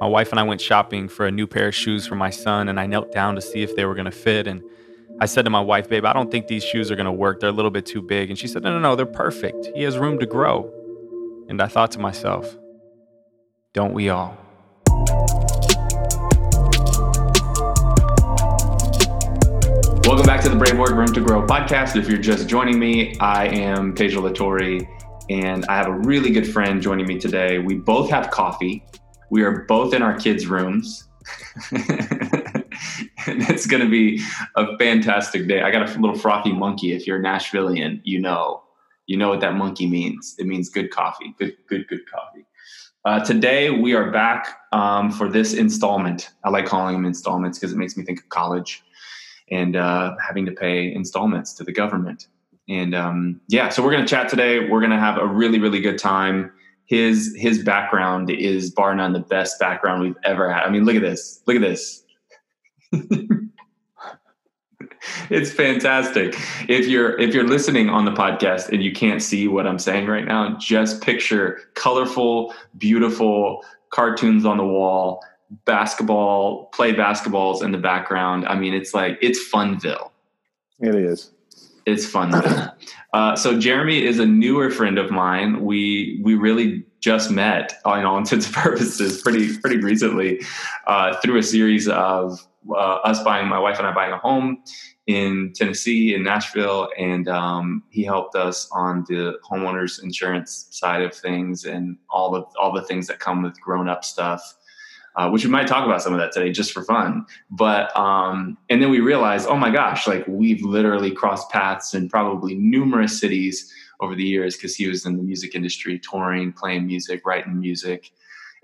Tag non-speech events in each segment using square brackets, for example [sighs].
My wife and I went shopping for a new pair of shoes for my son, and I knelt down to see if they were going to fit. And I said to my wife, Babe, I don't think these shoes are going to work. They're a little bit too big. And she said, No, no, no, they're perfect. He has room to grow. And I thought to myself, Don't we all? Welcome back to the Brave Work Room to Grow podcast. If you're just joining me, I am Teja Latore, and I have a really good friend joining me today. We both have coffee. We are both in our kids' rooms. [laughs] and it's going to be a fantastic day. I got a little frothy monkey. If you're a Nashvilleian, you know, you know what that monkey means. It means good coffee, good, good, good coffee. Uh, today we are back um, for this installment. I like calling them installments because it makes me think of college and uh, having to pay installments to the government. And um, yeah, so we're going to chat today. We're going to have a really, really good time. His his background is bar none the best background we've ever had. I mean, look at this. Look at this. [laughs] it's fantastic. If you're if you're listening on the podcast and you can't see what I'm saying right now, just picture colorful, beautiful cartoons on the wall basketball, play basketballs in the background. I mean, it's like it's Funville. It is. It's fun. [laughs] uh, so Jeremy is a newer friend of mine. We we really just met, in all intents and purposes, pretty pretty recently, uh, through a series of uh, us buying my wife and I buying a home in Tennessee, in Nashville, and um, he helped us on the homeowners insurance side of things and all the all the things that come with grown up stuff uh, which we might talk about some of that today just for fun. But um, and then we realized, oh my gosh, like we've literally crossed paths in probably numerous cities over the years because he was in the music industry, touring, playing music, writing music,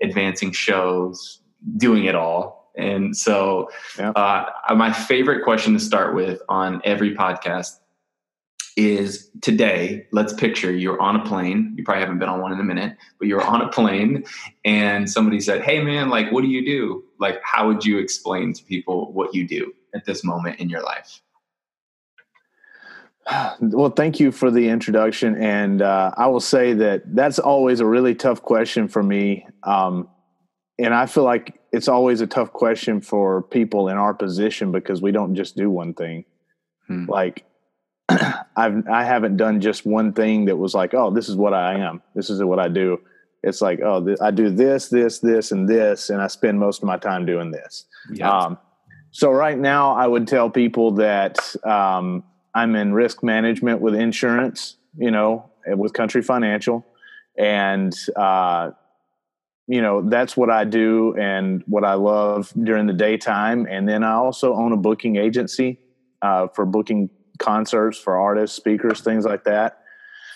advancing shows, doing it all. And so, uh, my favorite question to start with on every podcast is today, let's picture you're on a plane. You probably haven't been on one in a minute, but you're on a [laughs] plane and somebody said, Hey man, like, what do you do? Like, how would you explain to people what you do at this moment in your life? [sighs] Well, thank you for the introduction. And uh, I will say that that's always a really tough question for me. Um, and I feel like it's always a tough question for people in our position because we don't just do one thing. Hmm. Like, [clears throat] I've I haven't done just one thing that was like, oh, this is what I am. This is what I do. It's like, oh, th- I do this, this, this, and this, and I spend most of my time doing this. Yep. Um, so right now, I would tell people that um, I'm in risk management with insurance. You know, with Country Financial, and uh, you know that's what I do and what I love during the daytime. And then I also own a booking agency uh, for booking concerts for artists, speakers, things like that.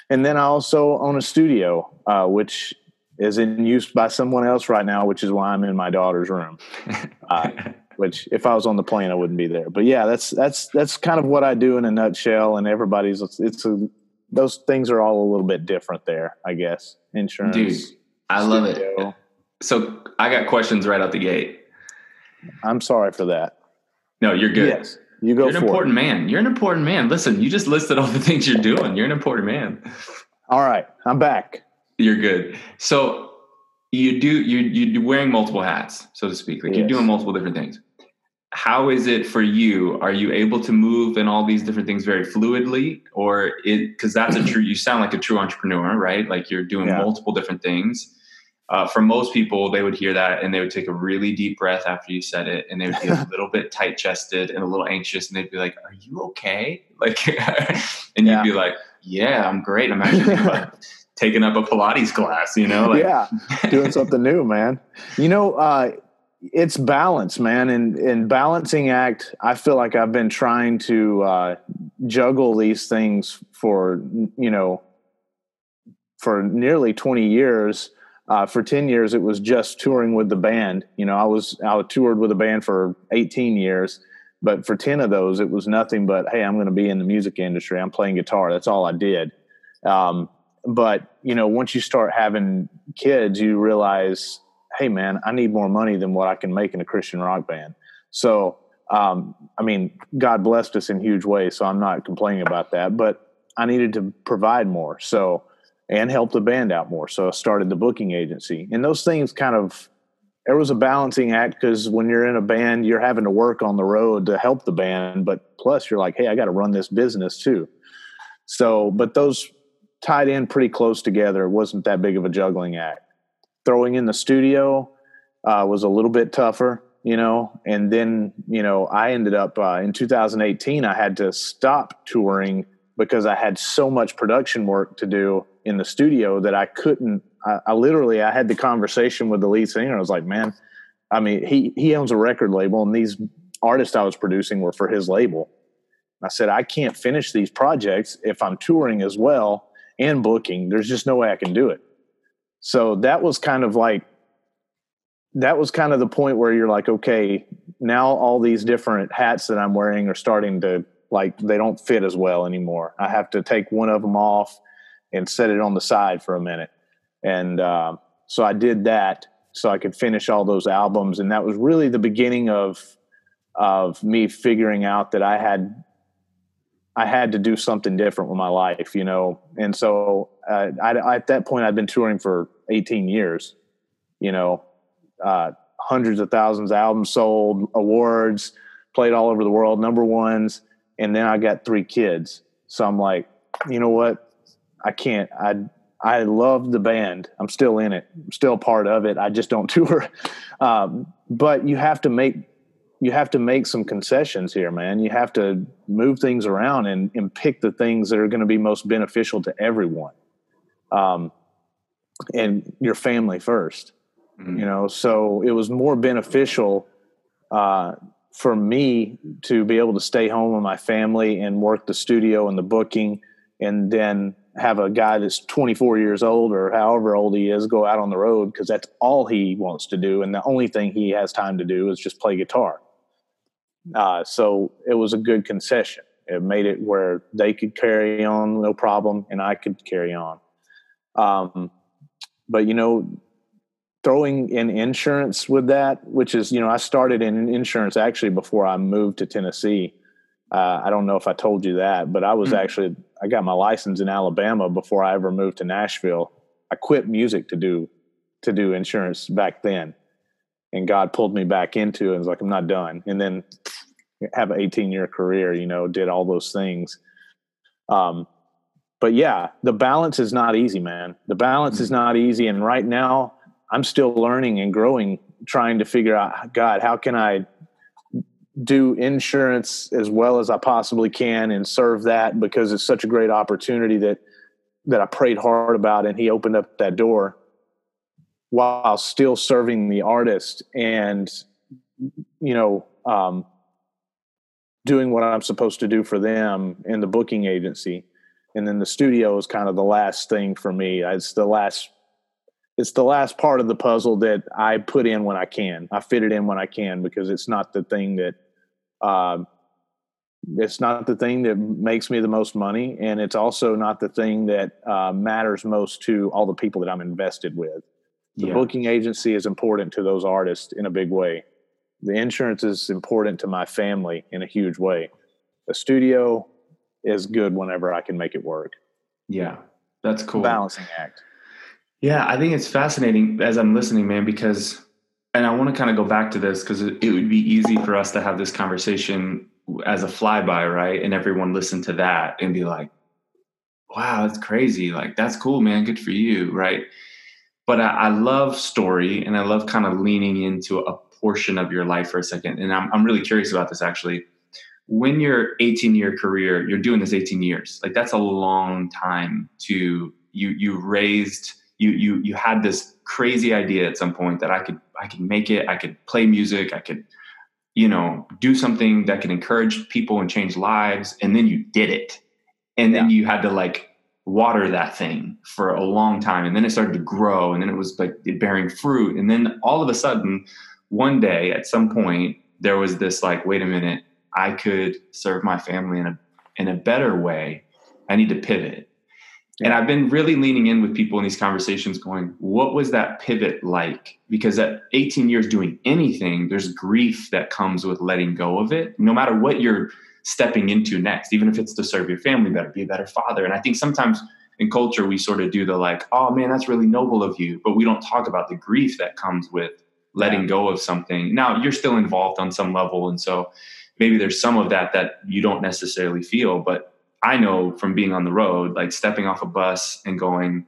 And then I also own a studio, uh, which is in use by someone else right now, which is why I'm in my daughter's room. [laughs] Uh, which, if I was on the plane, I wouldn't be there. But yeah, that's that's that's kind of what I do in a nutshell. And everybody's it's, a, those things are all a little bit different there, I guess. Insurance, dude, I love it. So I got questions right out the gate. I'm sorry for that. No, you're good. Yes. You go. You're an important it. man. You're an important man. Listen, you just listed all the [laughs] things you're doing. You're an important man. All right, I'm back. You're good. So you do you you're wearing multiple hats, so to speak. Like yes. you're doing multiple different things. How is it for you? Are you able to move in all these different things very fluidly, or it because that's a true? You sound like a true entrepreneur, right? Like you're doing yeah. multiple different things uh, for most people, they would hear that and they would take a really deep breath after you said it, and they would be a [laughs] little bit tight chested and a little anxious, and they'd be like, "Are you okay?" [laughs] Like, [laughs] and yeah. you'd be like, "Yeah, I'm great. I'm actually like, taking up a Pilates class." You know, like, yeah, doing something new, man. You know, uh, it's balance, man, and in balancing act, I feel like I've been trying to uh, juggle these things for you know for nearly 20 years uh, for 10 years it was just touring with the band. You know i was i toured with a band for 18 years but for 10 of those it was nothing but hey i'm going to be in the music industry. I'm playing guitar. That's all i did. Um, but you know once you start having kids you realize hey man i need more money than what i can make in a christian rock band. So um, i mean god blessed us in huge ways so i'm not complaining about that but i needed to provide more. So and help the band out more. So I started the booking agency, and those things kind of there was a balancing act because when you're in a band, you're having to work on the road to help the band, but plus you're like, hey, I got to run this business too. So, but those tied in pretty close together. It wasn't that big of a juggling act. Throwing in the studio uh, was a little bit tougher, you know, and then, you know, I ended up uh, in 2018, I had to stop touring because I had so much production work to do in the studio that I couldn't. I, I literally I had the conversation with the lead singer. I was like, man, I mean, he he owns a record label, and these artists I was producing were for his label. I said, I can't finish these projects if I'm touring as well and booking. There's just no way I can do it. So that was kind of like that was kind of the point where you're like, okay, now all these different hats that I'm wearing are starting to like they don't fit as well anymore. I have to take one of them off and set it on the side for a minute. And uh, so I did that so I could finish all those albums. And that was really the beginning of of me figuring out that I had I had to do something different with my life, you know. And so uh, I, at that point, I'd been touring for 18 years, you know, uh, hundreds of thousands of albums sold, awards, played all over the world, number ones. And then I got three kids. So I'm like, you know what? I can't. I I love the band. I'm still in it. I'm still part of it. I just don't [laughs] tour. Um, but you have to make you have to make some concessions here, man. You have to move things around and, and pick the things that are going to be most beneficial to everyone. Um, and your family 1st mm-hmm. you know, so it was more beneficial, uh, for me to be able to stay home with my family and work the studio and the booking and then have a guy that's 24 years old or however old he is go out on the road because that's all he wants to do and the only thing he has time to do is just play guitar. Uh, so it was a good concession. It made it where they could carry on no problem and i could carry on. Um, but you know throwing in insurance with that which is you know i started in insurance actually before i moved to tennessee uh, I don't know if I told you that, but I was mm-hmm. actually I got my license in Alabama before I ever moved to Nashville. I quit music to do to do insurance back then, and God pulled me back into it. and was like, I'm not done. And then have an 18 year career, you know, did all those things. Um, but yeah, the balance is not easy, man. The balance mm-hmm. is not easy, and right now I'm still learning and growing, trying to figure out, God, how can I do insurance as well as I possibly can and serve that because it's such a great opportunity that that I prayed hard about and he opened up that door while still serving the artist and you know um, doing what I'm supposed to do for them in the booking agency and then the studio is kind of the last thing for me it's the last it's the last part of the puzzle that I put in when I can. I fit it in when I can because it's not the thing that uh, it's not the thing that makes me the most money, and it's also not the thing that uh, matters most to all the people that I'm invested with. The yeah. booking agency is important to those artists in a big way. The insurance is important to my family in a huge way. The studio is good whenever I can make it work. Yeah, that's cool. Balancing act. Yeah, I think it's fascinating as I'm listening, man, because, and I want to kind of go back to this because it, it would be easy for us to have this conversation as a flyby, right? And everyone listen to that and be like, wow, that's crazy. Like, that's cool, man. Good for you, right? But I, I love story and I love kind of leaning into a portion of your life for a second. And I'm, I'm really curious about this actually. When you're 18 year career, you're doing this 18 years. Like, that's a long time to, you, you raised, you you you had this crazy idea at some point that I could I could make it, I could play music, I could you know do something that could encourage people and change lives, and then you did it, and then yeah. you had to like water that thing for a long time, and then it started to grow, and then it was like bearing fruit, and then all of a sudden, one day at some point there was this like, wait a minute, I could serve my family in a in a better way. I need to pivot and I've been really leaning in with people in these conversations going, what was that pivot like? Because at 18 years doing anything, there's grief that comes with letting go of it, no matter what you're stepping into next, even if it's to serve your family better, be a better father. And I think sometimes in culture, we sort of do the like, oh man, that's really noble of you. But we don't talk about the grief that comes with letting yeah. go of something. Now you're still involved on some level, and so maybe there's some of that that you don't necessarily feel. But I know from being on the road, like stepping off a bus and going.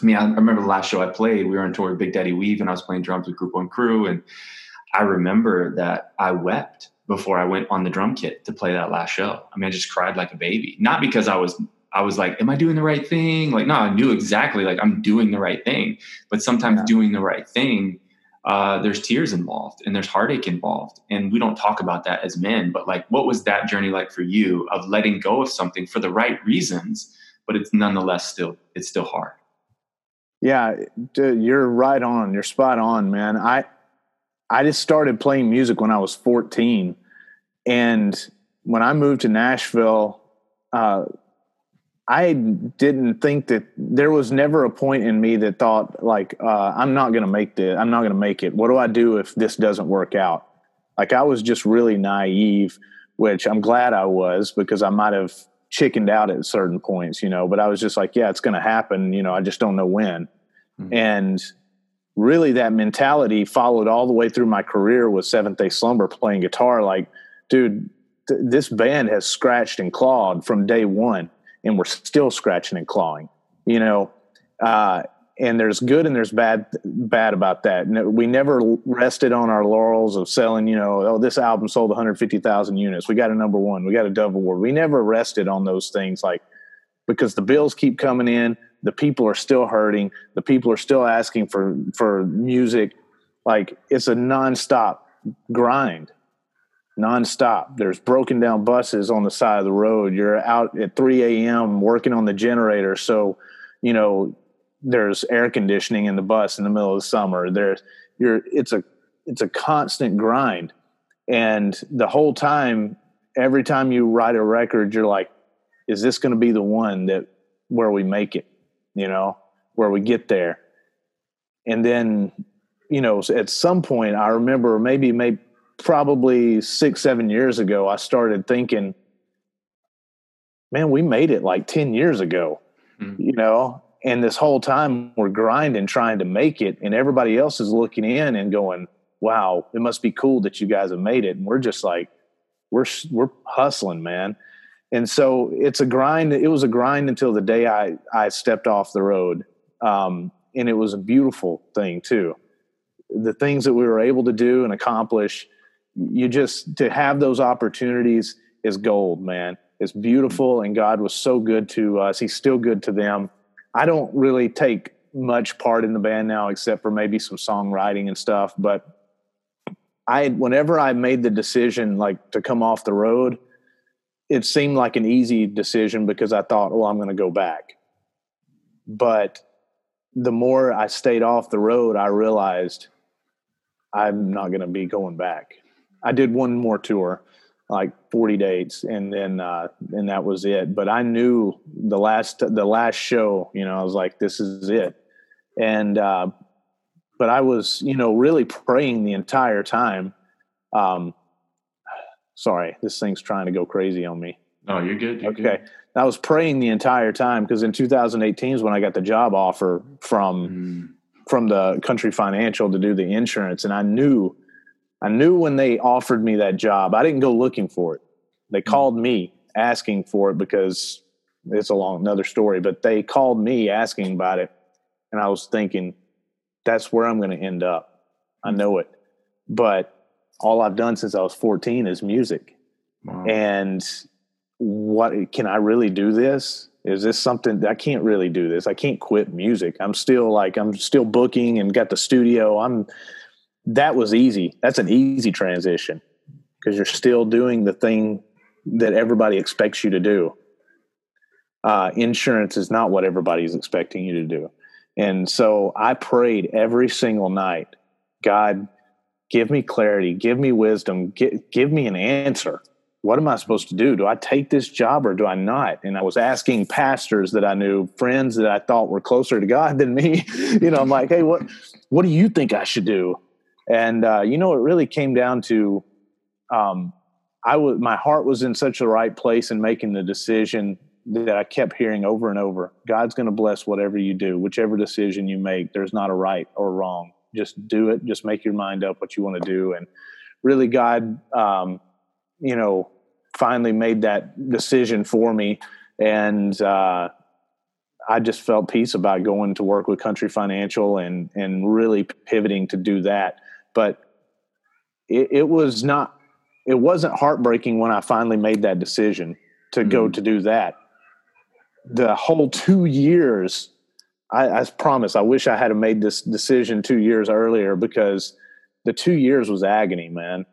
I mean, I remember the last show I played. We were on tour with Big Daddy Weave, and I was playing drums with Group One Crew, and I remember that I wept before I went on the drum kit to play that last show. I mean, I just cried like a baby. Not because I was I was like, am I doing the right thing? Like, no, I knew exactly like I'm doing the right thing. But sometimes yeah. doing the right thing, uh, there's tears involved and there's heartache involved. And we don't talk about that as men. But like, what was that journey like for you of letting go of something for the right reasons, but it's nonetheless still it's still hard. Yeah, dude, you're right on. You're spot on, man. I I just started playing music when I was 14, and when I moved to Nashville, uh, I didn't think that there was never a point in me that thought like uh, I'm not going to make this. I'm not going to make it. What do I do if this doesn't work out? Like I was just really naive, which I'm glad I was because I might have chickened out at certain points, you know. But I was just like, yeah, it's going to happen. You know, I just don't know when. Mm-hmm. And really, that mentality followed all the way through my career with Seventh Day Slumber playing guitar. Like, dude, th- this band has scratched and clawed from day one and we're still scratching and clawing, you know. Uh, and there's good and there's bad bad about that. We never rested on our laurels of selling, you know, oh this album sold 150,000 units. We got a number 1. We got a Dove award. We never rested on those things like because the bills keep coming in, the people are still hurting, the people are still asking for for music. Like it's a nonstop grind nonstop. There's broken down buses on the side of the road. You're out at 3 a.m. working on the generator. So, you know, there's air conditioning in the bus in the middle of the summer. There's you're it's a it's a constant grind. And the whole time, every time you write a record, you're like, is this going to be the one that where we make it? You know, where we get there. And then, you know, at some point, I remember maybe maybe probably six, seven years ago, I started thinking, man, we made it like 10 years ago, mm-hmm. you know? And this whole time we're grinding, trying to make it, and everybody else is looking in and going, wow, it must be cool that you guys have made it. And we're just like, we're, we're hustling, man. And so it's a grind. It was a grind until the day I, I stepped off the road. Um, and it was a beautiful thing too. The things that we were able to do and accomplish, you just to have those opportunities is gold, man. It's beautiful, and God was so good to us. He's still good to them. I don't really take much part in the band now, except for maybe some songwriting and stuff. But I, whenever I made the decision like to come off the road, it seemed like an easy decision because I thought, well, I'm going to go back. But the more I stayed off the road, I realized I'm not going to be going back. I did one more tour, like 40 dates, and then uh, and that was it. But I knew the last the last show, you know, I was like, this is it. And uh, but I was, you know, really praying the entire time. Um, sorry, this thing's trying to go crazy on me. No, you're good. You're okay. Good. I was praying the entire time because in 2018 is when I got the job offer from mm. from the Country Financial to do the insurance, and I knew I knew when they offered me that job, I didn't go looking for it. They mm-hmm. called me asking for it because it's a long another story, but they called me asking about it. And I was thinking, that's where I'm going to end up. I hmm. know it. But all I've done since I was 14 is music. Wow. And what can I really do this? Is this something I can't really do this? I can't quit music. I'm still like I'm still booking and got the studio. I'm that was easy. That's an easy transition because you're still doing the thing that everybody expects you to do. Uh, insurance is not what everybody's expecting you to do. And so I prayed every single night God, give me clarity, give me wisdom, give, give me an answer. What am I supposed to do? Do I take this job or do I not? And I was asking pastors that I knew, friends that I thought were closer to God than me. [laughs] you know, I'm like, hey, what what do you think I should do? And uh, you know, it really came down to um, I was my heart was in such a right place in making the decision that I kept hearing over and over. God's going to bless whatever you do, whichever decision you make. There's not a right or wrong. Just do it. Just make your mind up what you want to do. And really, God, um, you know, finally made that decision for me. And uh, I just felt peace about going to work with Country Financial and and really pivoting to do that. But it, it was not. It wasn't heartbreaking when I finally made that decision to mm-hmm. go to do that. The whole two years I, I promise. I wish I had made this decision two years earlier because the two years was agony, man.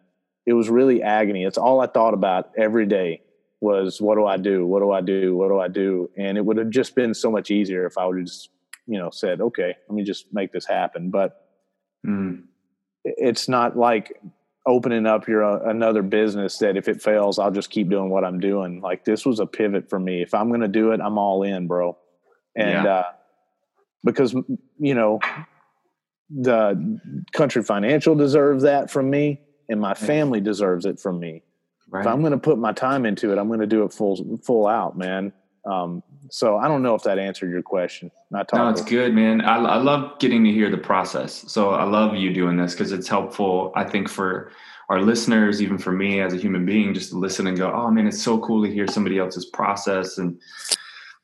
It was really agony. It's all I thought about every day was what do I do? What do I do? What do I do? And it would have just been so much easier if I would have just, you know, said, okay, let me just make this happen. But mm. It's not like opening up your uh, another business that if it fails, I'll just keep doing what I'm doing. Like this was a pivot for me. If I'm going to do it, I'm all in, bro. And yeah. uh, because you know the country financial deserves that from me and my family deserves it from me right. if i'm going to put my time into it i'm going to do it full full out man um, so i don't know if that answered your question not no it's good man I, I love getting to hear the process so i love you doing this because it's helpful i think for our listeners even for me as a human being just to listen and go oh man it's so cool to hear somebody else's process and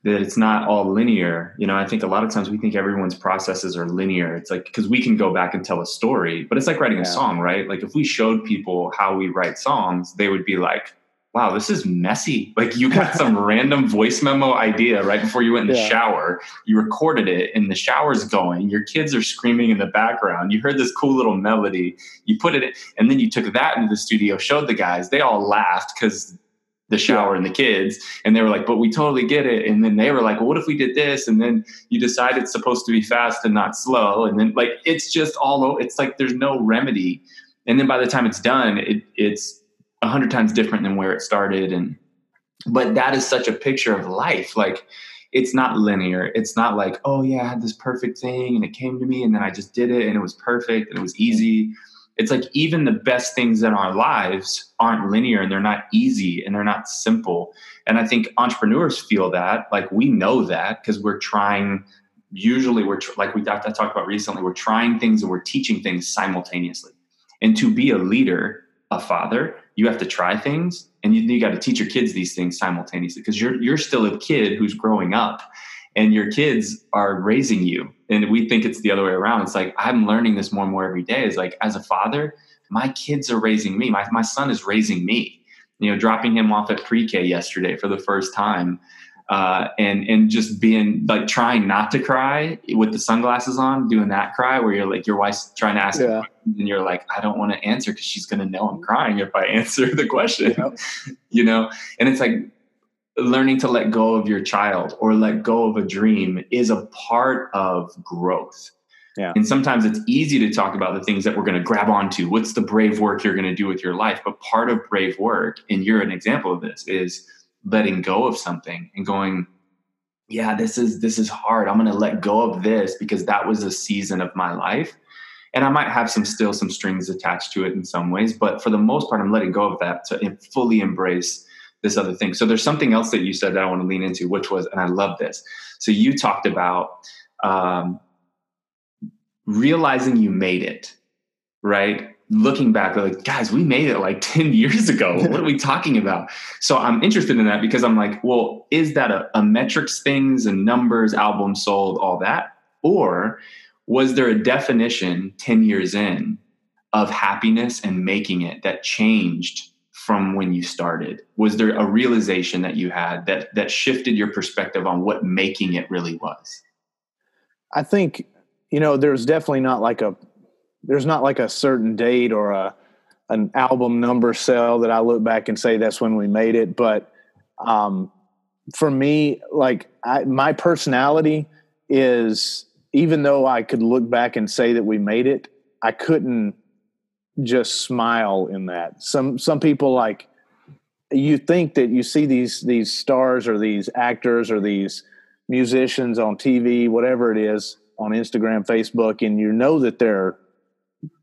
that it's not all linear. You know, I think a lot of times we think everyone's processes are linear. It's like because we can go back and tell a story, but it's like writing yeah. a song, right? Like if we showed people how we write songs, they would be like, "Wow, this is messy." Like you got some [laughs] random voice memo idea right before you went in the yeah. shower. You recorded it, and the shower's going. Your kids are screaming in the background. You heard this cool little melody. You put it, in, and then you took that into the studio, showed the guys. They all laughed because the shower and the kids and they were like but we totally get it and then they were like well what if we did this and then you decide it's supposed to be fast and not slow and then like it's just all it's like there's no remedy and then by the time it's done it, it's a hundred times different than where it started and but that is such a picture of life like it's not linear it's not like oh yeah i had this perfect thing and it came to me and then i just did it and it was perfect and it was easy it's like even the best things in our lives aren't linear and they're not easy and they're not simple. And I think entrepreneurs feel that, like we know that because we're trying. Usually, we're tr- like we I talked about recently. We're trying things and we're teaching things simultaneously. And to be a leader, a father, you have to try things and you, you got to teach your kids these things simultaneously because you're you're still a kid who's growing up and your kids are raising you. And we think it's the other way around. It's like i'm learning this more and more every day. Is like as a father my kids are raising me. My, my son is raising me. You know dropping him off at pre-k yesterday for the first time uh, and and just being like trying not to cry with the sunglasses on, doing that cry where you're like your wife's trying to ask yeah. and you're like I don't want to answer because she's going to know I'm crying if I [laughs] answer the question, [laughs] you know. And it's like learning to let go of your child or let go of a dream is a part of growth. Yeah. And sometimes it's easy to talk about the things that we're going to grab onto. What's the brave work you're going to do with your life? But part of brave work, and you're an example of this, is letting go of something and going, yeah, this is this is hard. I'm going to let go of this because that was a season of my life. And I might have some still some strings attached to it in some ways, but for the most part, I'm letting go of that to fully embrace this other thing. So there's something else that you said that I want to lean into, which was, and I love this. So you talked about um, realizing you made it, right? Looking back, like, guys, we made it like [laughs] 10 years ago. what are we talking about? So I'm interested in that because I'm like, well, is that a, a metrics things and numbers, albums sold, all that? Or was there a definition 10 years in of happiness and making it that changed from when you started? Was there a realization that you had that that shifted your perspective on what making it really was? I think you know there's definitely not like a there's not like a certain date or a an album number sell that I look back and say that's when we made it, but um, for me, like I, my personality is even though I could look back and say that we made it, I couldn't just smile in that. Some some people like you think that you see these these stars or these actors or these musicians on TV, whatever it is, on Instagram, Facebook, and you know that they're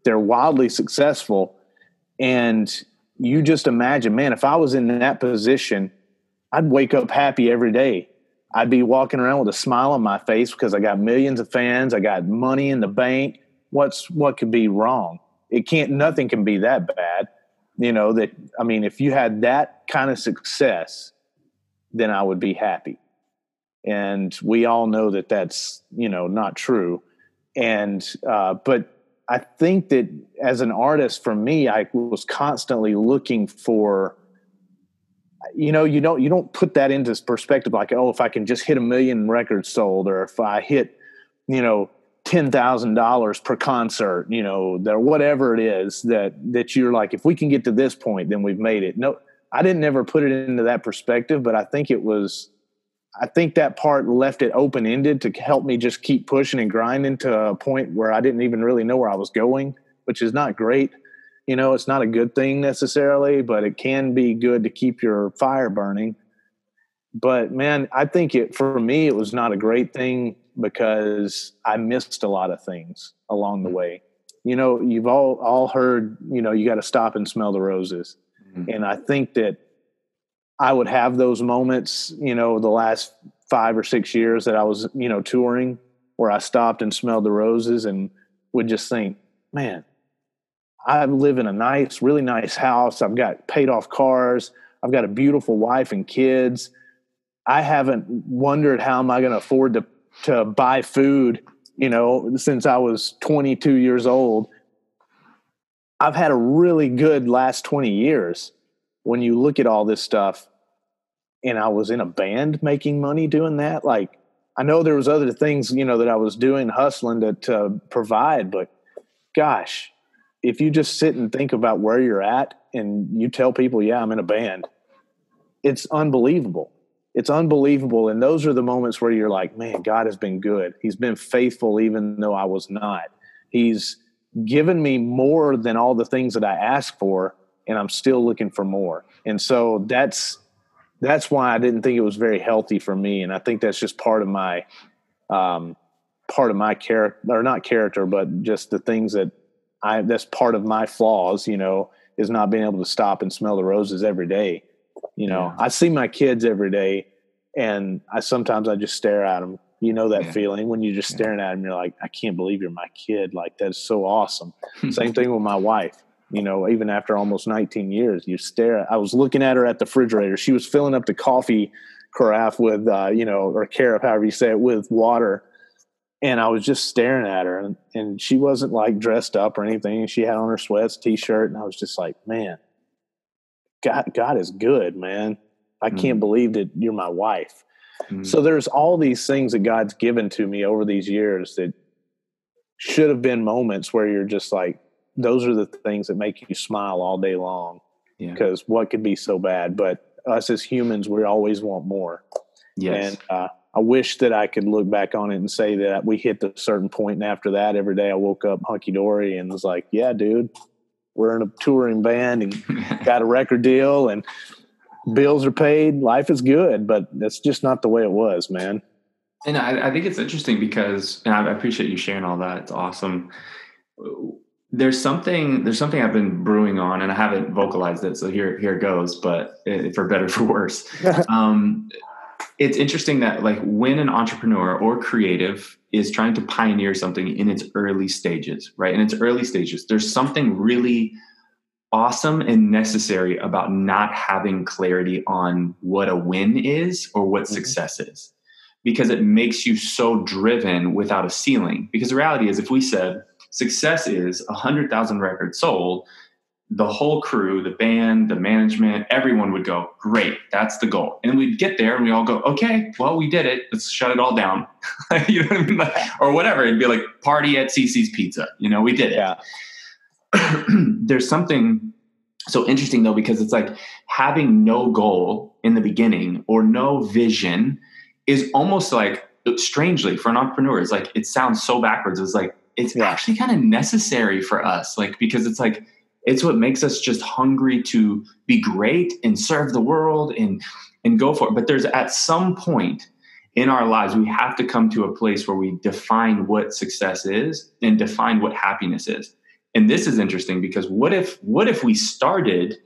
they're wildly successful, and you just imagine, man, if I was in that position, I'd wake up happy every day. I'd be walking around with a smile on my face because I got millions of fans, I got money in the bank, what's what could be wrong? It can't. Nothing can be that bad. You know that. I mean, if you had that kind of success, then I would be happy. And we all know that that's you know not true. And uh, but I think that as an artist, for me, I was constantly looking for you know you don't you don't put that into perspective like oh if i can just hit a million records sold or if i hit you know ten thousand dollars per concert you know or whatever it is that that you're like if we can get to this point then we've made it. No i didn't ever put it into that perspective but i think it was i think that part left it open ended to help me just keep pushing and grinding to a point where i didn't even really know where i was going which is not great. You know it's not a good thing necessarily but it can be good to keep your fire burning. But man i think it for me it was not a great thing because i missed a lot of things along the way. You know you've all all heard you know you got to stop and smell the roses. Mm-hmm. and i think that i would have those moments you know the last five or six years that i was you know touring where i stopped and smelled the roses and would just think man I live in a nice, really nice house. I've got paid off cars. I've got a beautiful wife and kids. I haven't wondered how am I going to afford to to buy food, you know, since I was 22 years old. I've had a really good last 20 years when you look at all this stuff and I was in a band making money doing that like I know there was other things, you know, that I was doing hustling to, to provide, but gosh, if you just sit and think about where you're at and you tell people, yeah, I'm in a band, it's unbelievable. It's unbelievable. And those are the moments where you're like, man, God has been good. He's been faithful even though I was not. He's given me more than all the things that I asked for, and I'm still looking for more. And so that's that's why I didn't think it was very healthy for me. And I think that's just part of my um, part of my character, or not character, but just the things that I that's part of my flaws, you know, is not being able to stop and smell the roses every day. You know, yeah. I see my kids every day, and I sometimes I just stare at them. You know that yeah. feeling when you're just staring at them. You're like, I can't believe you're my kid. Like that's so awesome. [laughs] Same thing with my wife. You know, even after almost 19 years, you stare. I was looking at her at the refrigerator. She was filling up the coffee carafe with, uh, you know, or carafe, however you say it, with water and I was just staring at her, and, and she wasn't like dressed up or anything. She had on her sweats, t-shirt, and I was just like, man, God, God is good, man. I mm-hmm. can't believe that you're my wife. Mm-hmm. So there's all these things that God's given to me over these years that should have been moments where you're just like, those are the things that make you smile all day long. Because yeah. what could be so bad? But us as humans, we always want more. Yes. And uh, I wish that I could look back on it and say that we hit the certain point, and after that, every day I woke up hunky dory and was like, "Yeah, dude, we're in a touring band and [laughs] got a record deal, and bills are paid. Life is good." But that's just not the way it was, man. And I, I think it's interesting because, and I appreciate you sharing all that. It's awesome. There's something there's something I've been brewing on, and I haven't vocalized it, so here here goes. But it, for better for worse, [laughs] um, it's interesting that like when an entrepreneur or creative is trying to pioneer something in its early stages right in its early stages there's something really awesome and necessary about not having clarity on what a win is or what mm-hmm. success is because it makes you so driven without a ceiling because the reality is if we said success is 100000 records sold the whole crew, the band, the management, everyone would go, great, that's the goal. And we'd get there and we all go, okay, well, we did it. Let's shut it all down. [laughs] you know what I mean? Like, or whatever. It'd be like party at Cici's Pizza. You know, we did it. Yeah. [clears throat] There's something so interesting though, because it's like having no goal in the beginning or no vision is almost like strangely for an entrepreneur, it's like it sounds so backwards. It's like it's yeah. actually kind of necessary for us. Like because it's like it's what makes us just hungry to be great and serve the world and and go for it. But there's at some point in our lives we have to come to a place where we define what success is and define what happiness is. And this is interesting because what if what if we started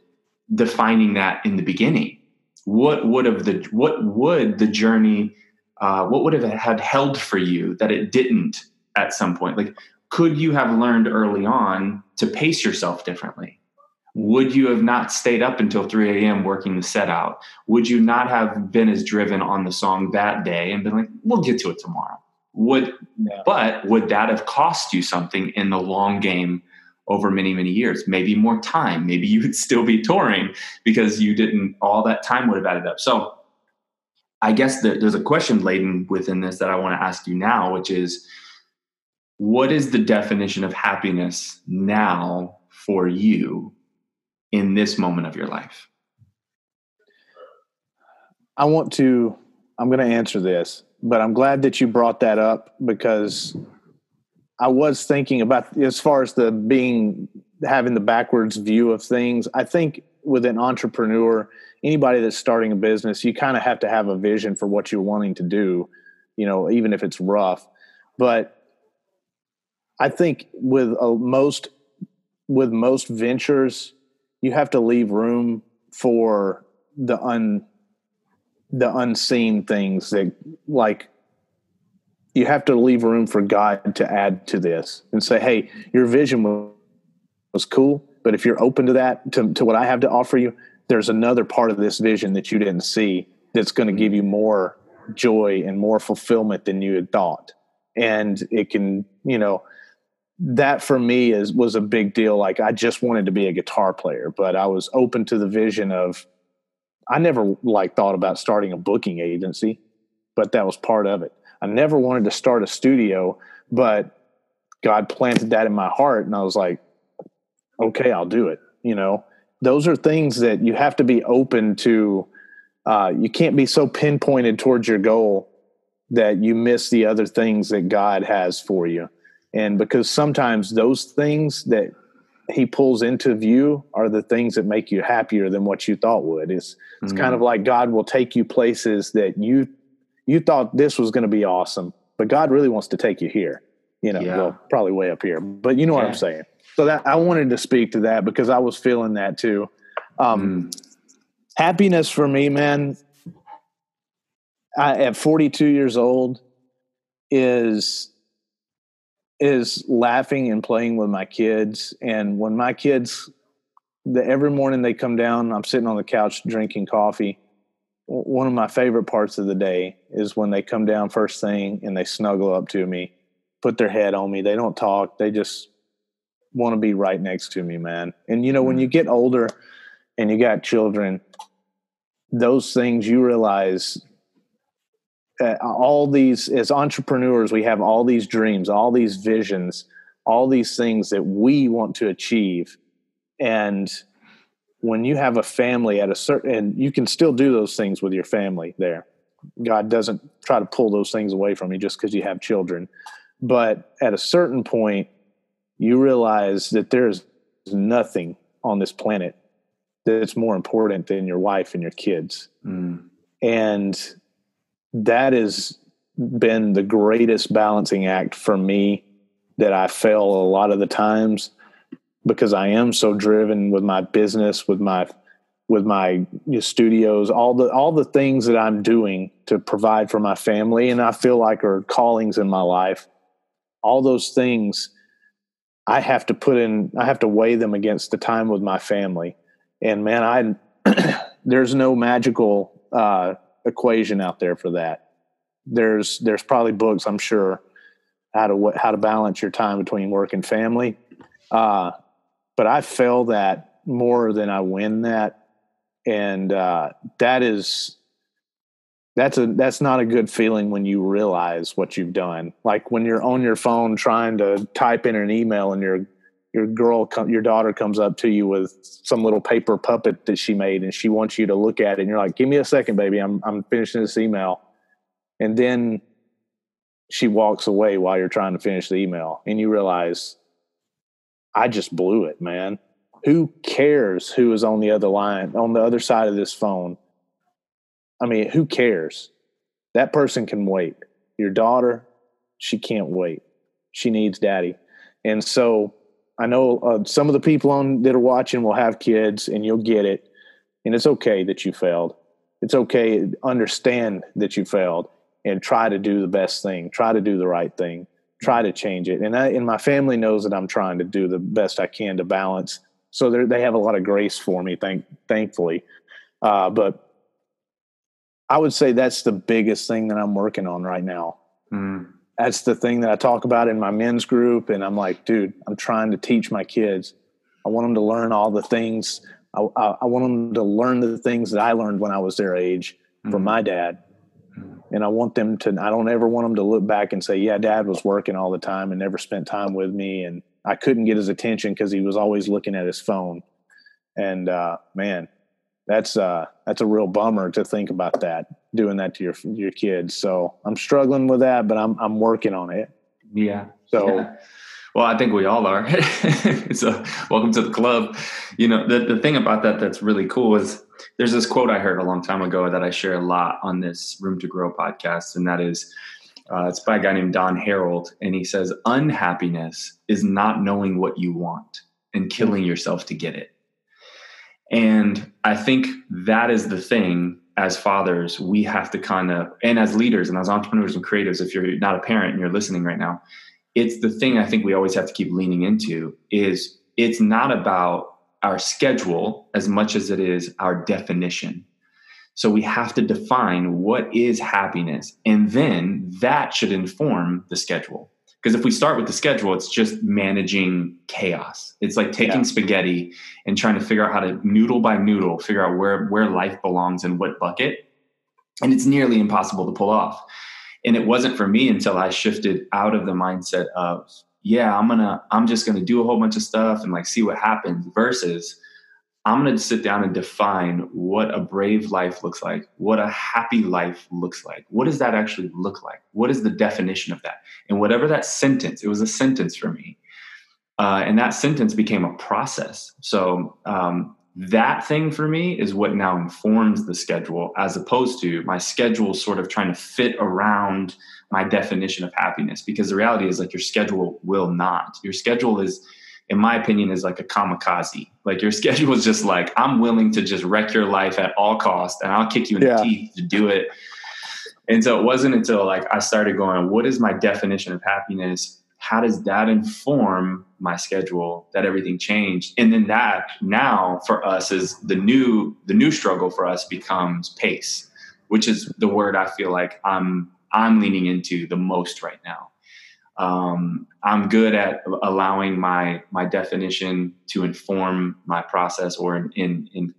defining that in the beginning? What would have the what would the journey uh, what would have had held for you that it didn't at some point? Like could you have learned early on to pace yourself differently? Would you have not stayed up until 3 a.m. working the set out? Would you not have been as driven on the song that day and been like, we'll get to it tomorrow? Would, but would that have cost you something in the long game over many, many years? Maybe more time. Maybe you would still be touring because you didn't, all that time would have added up. So I guess there's a question laden within this that I want to ask you now, which is, what is the definition of happiness now for you in this moment of your life? I want to, I'm going to answer this, but I'm glad that you brought that up because I was thinking about as far as the being, having the backwards view of things. I think with an entrepreneur, anybody that's starting a business, you kind of have to have a vision for what you're wanting to do, you know, even if it's rough. But I think with uh, most with most ventures, you have to leave room for the un the unseen things that like you have to leave room for God to add to this and say, "Hey, your vision was cool, but if you're open to that, to, to what I have to offer you, there's another part of this vision that you didn't see that's going to give you more joy and more fulfillment than you had thought." And it can, you know, that for me is was a big deal. Like i just wanted to be a guitar player but i was open to the vision of i never like thought about starting a booking agency but that was part of it. I never wanted to start a studio but god planted that in my heart and i was like okay i'll do it you know? Those are things that you have to be open to uh, you can't be so pinpointed towards your goal that you miss the other things that god has for you and because sometimes those things that he pulls into view are the things that make you happier than what you thought would it's it's mm-hmm. kind of like god will take you places that you you thought this was going to be awesome but god really wants to take you here you know yeah. well probably way up here but you know yeah. what i'm saying so that i wanted to speak to that because i was feeling that too um, mm. happiness for me man I, at 42 years old is is laughing and playing with my kids. And when my kids, the, every morning they come down, I'm sitting on the couch drinking coffee. One of my favorite parts of the day is when they come down first thing and they snuggle up to me, put their head on me. They don't talk. They just want to be right next to me, man. And you know, when you mm. get older and you got children, those things you realize uh, all these as entrepreneurs we have all these dreams all these visions all these things that we want to achieve. And when you have a family at a certain and you can still do those things with your family there. God doesn't try to pull those things away from you just because you have children. But at a certain point you realize that there's nothing on this planet that's more important than your wife and your kids. Mm. and that has been the greatest balancing act for me that I fail a lot of the times because I am so driven with my business, with my with my studios, all the all the things that I'm doing to provide for my family, and I feel like are callings in my life. All those things, I have to put in. I have to weigh them against the time with my family, and man, I [clears throat] there's no magical uh, equation out there for that. There's there's probably books I'm sure how to how to balance your time between work and family. Uh, but I fail that more than I win that, and uh, that is that's a that's not a good feeling when you realize what you've done. Like when you're on your phone trying to type in an email and your your girl your daughter comes up to you with some little paper puppet that she made and she wants you to look at it and you're like give me a second baby. I'm i'm finishing this email. And then she walks away while you're trying to finish the email and you realize i just blew it man. Who cares who is on the other line on the other side of this phone? I mean who cares? That person can wait. Your daughter she can't wait. She needs daddy. And so I know uh, some of the people on that are watching will have kids, and you'll get it. And it's okay that you failed. It's okay. Understand that you failed, and try to do the best thing. Try to do the right thing. try to change it. And I, and my family knows that I'm trying to do the best I can to balance. So they have a lot of grace for me, thank thankfully. Uh, but I would say that's the biggest thing that I'm working on right now. Mm. That's the thing that I talk about in my men's group, and I'm like, dude, I'm trying to teach my kids. I want them to learn all the things. I, I, I want them to learn the things that I learned when I was their age from my dad and I want them to. I don't ever want them to look back and say, "Yeah, Dad was working all the time and never spent time with me, and I couldn't get his attention because he was always looking at his phone." And uh, man, that's uh, that's a real bummer to think about that doing that to your your kids. So I'm struggling with that, but I'm I'm working on it. Yeah. So. Yeah. Well, I think we all are. [laughs] so, welcome to the club. You know, the, the thing about that that's really cool is there's this quote I heard a long time ago that I share a lot on this Room to Grow podcast, and that is uh, it's by a guy named Don Herold, and he says, Unhappiness is not knowing what you want and killing yourself to get it. And I think that is the thing as fathers, we have to kind of, and as leaders and as entrepreneurs and creatives, if you're not a parent and you're listening right now, it's the thing I think we always have to keep leaning into is it's not about our schedule as much as it is our definition. So we have to define what is happiness, and then that should inform the schedule. Because if we start with the schedule, it's just managing chaos. It's like taking yeah. spaghetti and trying to figure out how to noodle by noodle figure out where where life belongs in what bucket, and it's nearly impossible to pull off. And it wasn't for me until I shifted out of the mindset of yeah, I'm gonna, I'm just gonna do a whole bunch of stuff and like see what happens versus I'm gonna sit down and define what a brave life looks like, what a happy life looks like. What does that actually look like? What is the definition of that? And whatever that sentence, it was a sentence for me. Uh, and that sentence became a process. So um, that thing for me is what now informs the schedule as opposed to my schedule sort of trying to fit around my definition of happiness because the reality is like your schedule will not your schedule is in my opinion is like a kamikaze like your [laughs] schedule is just like i'm willing to just wreck your life at all costs and i'll kick you in yeah. the teeth to do it and so it wasn't until like i started going what is my definition of happiness how does that inform my schedule that everything changed and then that now for us is the new the new struggle for us becomes pace which is the word i feel like i'm I'm leaning into the most right now. Um, I'm good at allowing my my definition to inform my process, or in in, in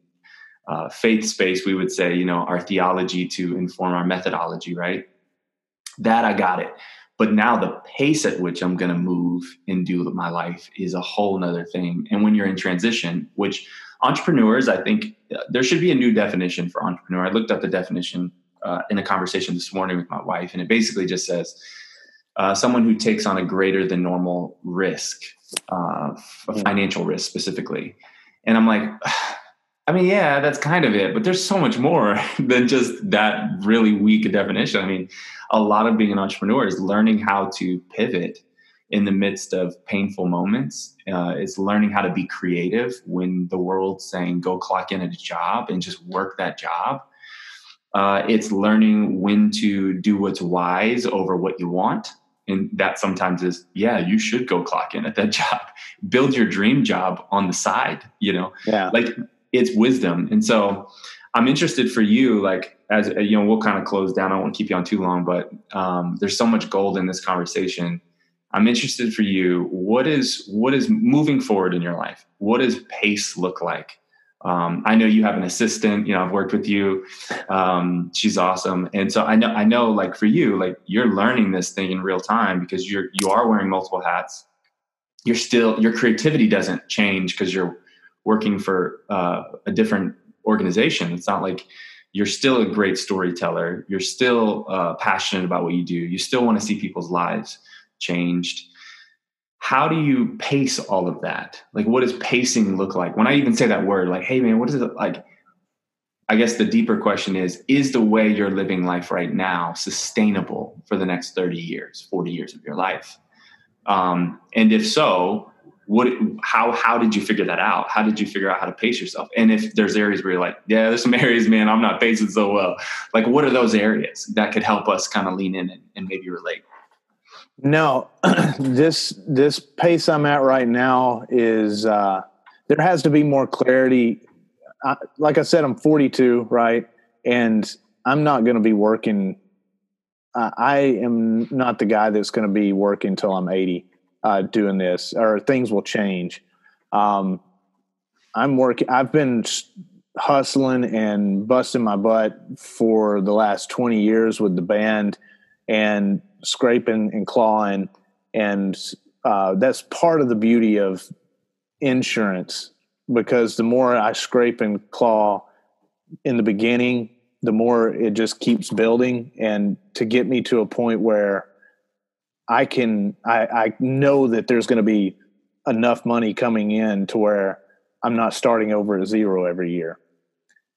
uh, faith space, we would say, you know, our theology to inform our methodology. Right? That I got it. But now the pace at which I'm going to move and do my life is a whole nother thing. And when you're in transition, which entrepreneurs, I think uh, there should be a new definition for entrepreneur. I looked up the definition uh, in a conversation this morning with my wife, and it basically just says uh, someone who takes on a greater than normal risk, uh, a financial risk specifically. And I'm like, [sighs] I mean, yeah, that's kind of it, but there's so much more [laughs] than just that really weak definition. I mean, a lot of being an entrepreneur is learning how to pivot in the midst of painful moments. Uh, it's learning how to be creative when the world's saying go clock in at a job and just work that job uh, it's learning when to do what's wise over what you want. And that sometimes is, yeah, you should go clock in at that [laughs] job. Build your dream job on the side, you know? Yeah. Like it's wisdom. And so I'm interested for you, like, as you know, we'll kind of close down. I don't want to keep you on too long, but um, there's so much gold in this conversation. I'm interested for you. What is what is moving forward in your life? What does pace look like? Um, I know you have an assistant. You know, I've worked with you. Um, she's awesome, and so I know. I know, like for you, like you're learning this thing in real time because you're you are wearing multiple hats. You're still your creativity doesn't change because you're working for uh, a different organization. It's not like you're still a great storyteller. You're still uh, passionate about what you do. You still want to see people's lives changed how do you pace all of that? Like, what does pacing look like? When I even say that word, like, hey, man, what is it like? I guess the deeper question is Is the way you're living life right now sustainable for the next 30 years, 40 years of your life? Um, and if so, what, how, how did you figure that out? How did you figure out how to pace yourself? And if there's areas where you're like, yeah, there's some [laughs] areas, man, I'm not pacing so well. Like, what are those areas that could help us kind of lean in and, and maybe relate? No, [clears throat] this this pace I'm at right now is uh, there has to be more clarity. I, like I said, I'm 42, right, and I'm not going to be working. Uh, I am not the guy that's going to be working until I'm 80 uh, doing this, or things will change. Um, I'm working. I've been hustling and busting my butt for the last 20 years with the band and scraping and clawing and uh, that's part of the beauty of insurance because the more i scrape and claw in the beginning the more it just keeps building and to get me to a point where i can i, I know that there's going to be enough money coming in to where i'm not starting over at zero every year.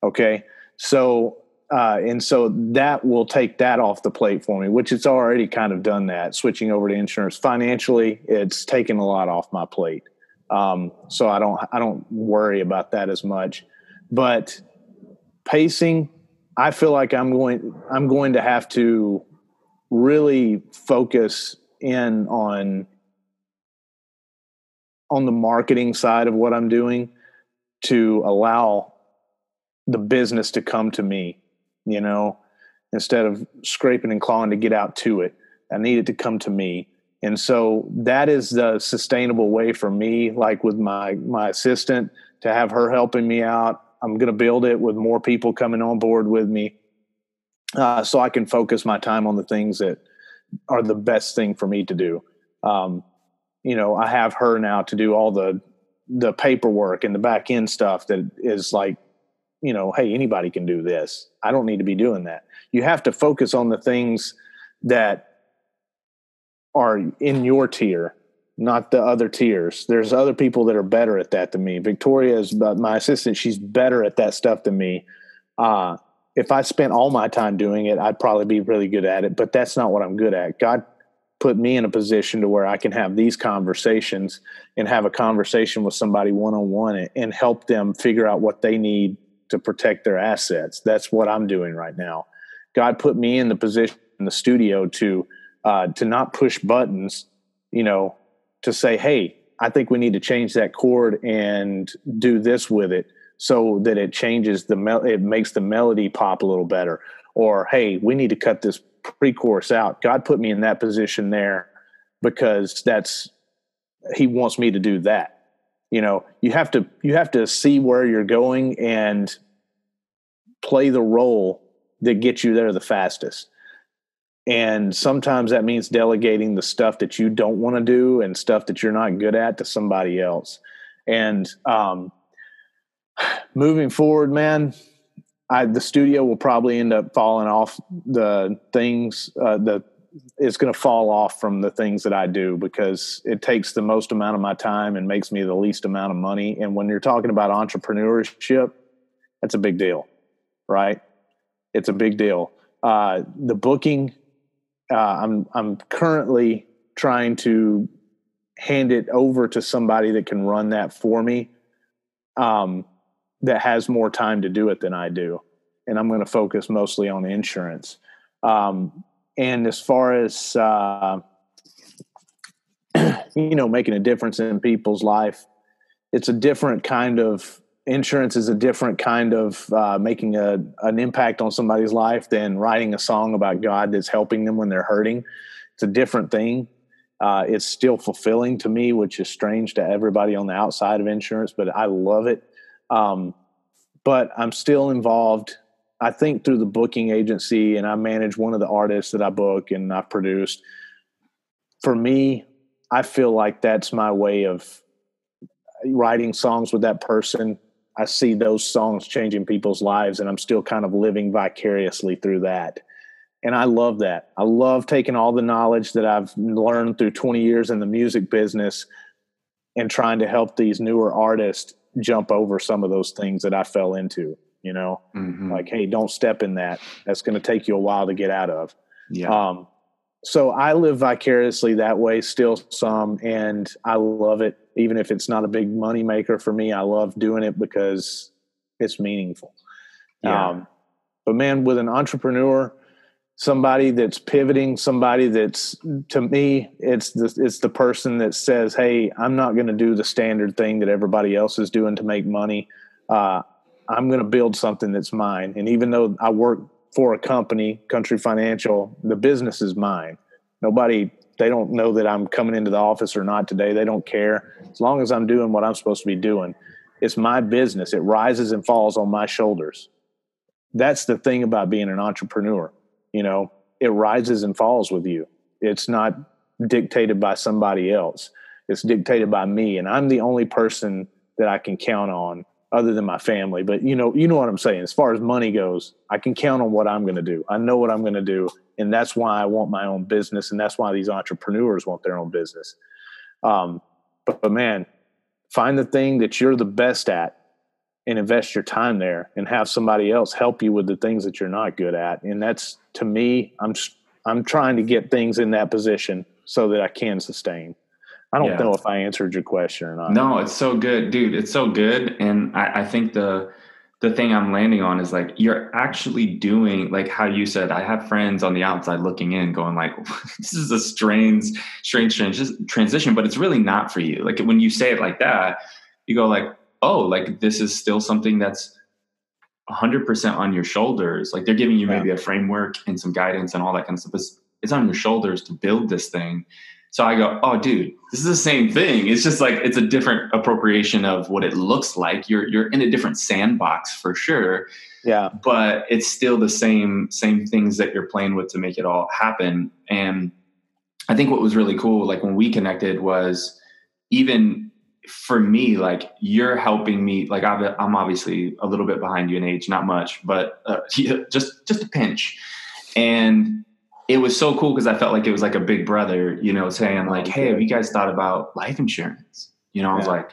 Okay? So uh, and so that will take that off the plate for me, which it's already kind of done that. Switching over to insurance financially, it's taken a lot off my plate, um, so I don't I don't worry about that as much. But pacing, I feel like I'm going I'm going to have to really focus in on on the marketing side of what I'm doing to allow the business to come to me you know, instead of scraping and clawing to get out to it. I need it to come to me. And so that is the sustainable way for me, like with my my assistant, to have her helping me out. I'm going to build it with more people coming on board with me, uh, so I can focus my time on the things that are the best thing for me to do. Um, you know, I have her now to do all the the paperwork and the back end stuff that is like you know, hey, anybody can do this. I don't need to be doing that. You have to focus on the things that are in your tier, not the other tiers. There's other people that are better at that than me. Victoria is my assistant. She's better at that stuff than me. Uh, if I spent all my time doing it, I'd probably be really good at it, but that's not what I'm good at. God put me in a position to where I can have these conversations and have a conversation with somebody one on one and help them figure out what they need to protect their assets. That's what I'm doing right now. God put me in the position in the studio to uh, to not push buttons, you know, to say, "Hey, I think we need to change that chord and do this with it so that it changes the mel- it makes the melody pop a little better." Or, "Hey, we need to cut this pre-chorus out." God put me in that position there because that's he wants me to do that you know you have to you have to see where you're going and play the role that gets you there the fastest. And sometimes that means delegating the stuff that you don't want to do and stuff that you're not good at to somebody else. And um, moving forward man I, the studio will probably end up falling off the things uh, the it's going to fall off from the things that I do because it takes the most amount of my time and makes me the least amount of money. And when you're talking about entrepreneurship, that's a big deal, right? It's a big deal. Uh, the booking, uh, I'm I'm currently trying to hand it over to somebody that can run that for me, um, that has more time to do it than I do, and I'm going to focus mostly on insurance. Um, and as far as uh, [clears throat] you know making a difference in people's life it's a different kind of insurance is a different kind of uh, making a an impact on somebody's life than writing a song about god that's helping them when they're hurting. It's a different thing. Uh, it's still fulfilling to me which is strange to everybody on the outside of insurance but i love it. Um, but i'm still involved I think through the booking agency, and I manage one of the artists that I book and I've produced. For me, I feel like that's my way of writing songs with that person. I see those songs changing people's lives, and I'm still kind of living vicariously through that. And I love that. I love taking all the knowledge that I've learned through 20 years in the music business and trying to help these newer artists jump over some of those things that I fell into you know mm-hmm. like hey don't step in that that's going to take you a while to get out of yeah um so i live vicariously that way still some and i love it even if it's not a big money maker for me i love doing it because it's meaningful yeah. um but man with an entrepreneur somebody that's pivoting, somebody that's to me, it's the it's the person that says, "Hey, I'm not going to do the standard thing that everybody else is doing to make money. Uh, I'm going to build something that's mine." And even though I work for a company, Country Financial, the business is mine. Nobody they don't know that I'm coming into the office or not today. They don't care as long as I'm doing what I'm supposed to be doing. It's my business. It rises and falls on my shoulders. That's the thing about being an entrepreneur you know it rises and falls with you it's not dictated by somebody else it's dictated by me and i'm the only person that i can count on other than my family but you know you know what i'm saying. As far as money goes i can count on what i'm going to do. I know what i'm going to do and that's why i want my own business and that's why these entrepreneurs want their own business. Um, but, but man find the thing that you're the best at and invest your time there and have somebody else help you with the things that you're not good at. And that's to me i'm i'm trying to get things in that position so that i can sustain i don't yeah. know if i answered your question or not no it's so good dude it's so good and i, I think the the thing i'm landing on is like you're actually doing like how you said i have friends on the outside looking in going like [laughs] this is a strange strange strange transition but it's really not for you like when you say it like that you go like oh, like this is still something that's 100% on your shoulders. Like they're giving you maybe a framework and some guidance and all that kind of stuff. It's, it's on your shoulders to build this thing. So I go, oh, dude, this is the same thing. It's just like it's a different appropriation of what it looks like. You're you're in a different sandbox for sure. Yeah. But it's still the same same things that you're playing with to make it all happen. And I think what was really cool, like when we connected, was even for me, like you're helping me. Like I'm obviously a little bit behind you in age, not much, but uh, [laughs] just just a pinch. And it was so cool because I felt like it was like a big brother, you know, saying oh, like, "Hey, have you guys thought about life insurance?" You know, I was like,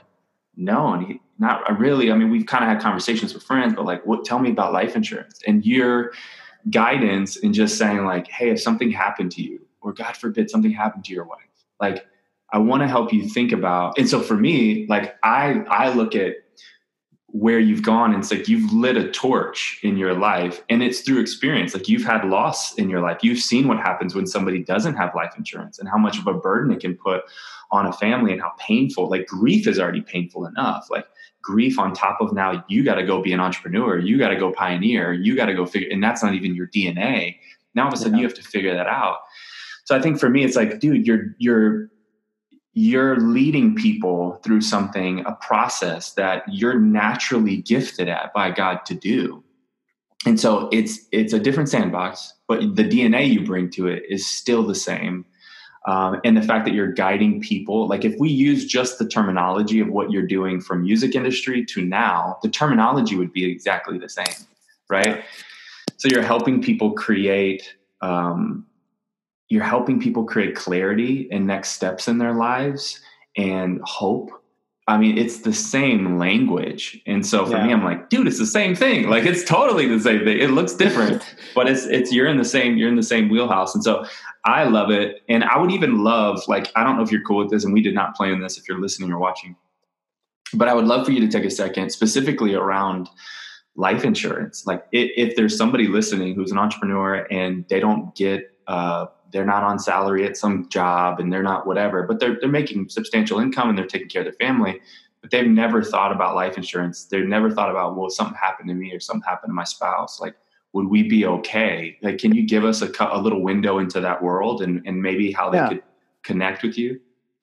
"No," and he, not really. I mean, we've kind of had conversations with friends, but like, what? Tell me about life insurance and your guidance in just saying like, "Hey, if something happened to you, or God forbid something happened to your wife, like." I want to help you think about. And so for me, like I I look at where you've gone and it's like you've lit a torch in your life and it's through experience like you've had loss in your life. You've seen what happens when somebody doesn't have life insurance and how much of a burden it can put on a family and how painful like grief is already painful enough. Like grief on top of now you got to go be an entrepreneur you got to go pioneer you got to go figure and that's not even your dna now all of a sudden yeah. you have to figure that out. So i think for me it's like dude you're you're you're leading people through something, a process that you're naturally gifted at by God to do. And so it's it's a different sandbox, but the DNA you bring to it is still the same. Um, and the fact that you're guiding people, like if we use just the terminology of what you're doing from music industry to now, the terminology would be exactly the same, right? So you're helping people create um, you're helping people create clarity and next steps in their lives and hope. I mean, it's the same language. And so for yeah. me, I'm like, dude, it's the same thing. Like it's totally the same thing. It looks different, [laughs] but it's it's you're in the same, you're in the same wheelhouse. And so I love it. And I would even love, like, I don't know if you're cool with this, and we did not plan this if you're listening or watching. But I would love for you to take a second specifically around life insurance. Like if, if there's somebody listening who's an entrepreneur and they don't get uh, they're not on salary at some job and they're not whatever, but they're they're making substantial income and they're taking care of their family. But they've never thought about life insurance. They've never thought about well, something happened to me or something happened to my spouse. Like, would we be okay? Like, can you give us a, a little window into that world and and maybe how they yeah. could connect with you?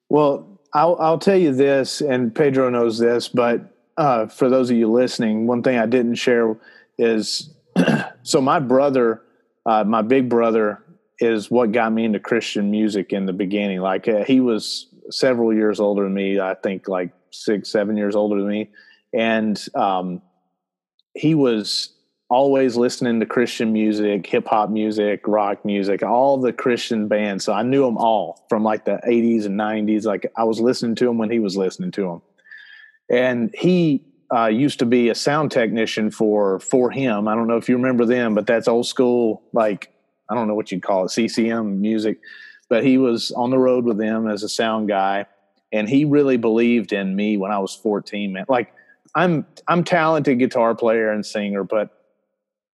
Well, I'll I'll tell you this, and Pedro knows this, but uh, for those of you listening, one thing I didn't share is [clears throat] so my brother, uh, my big brother, is what got me into Christian music in the beginning. Like uh, he was several years older than me. I think like six, seven years older than me, and um, he was always listening to Christian music, hip hop music, rock music, all the Christian bands. So I knew them all from like the 80s and 90s. Like I was listening to them when he was listening to them. And he uh, used to be a sound technician for for him. I don't know if you remember them, but that's old school like I don't know what you'd call it, CCM music. But he was on the road with them as a sound guy, and he really believed in me when I was 14. Man, like I'm I'm talented guitar player and singer, but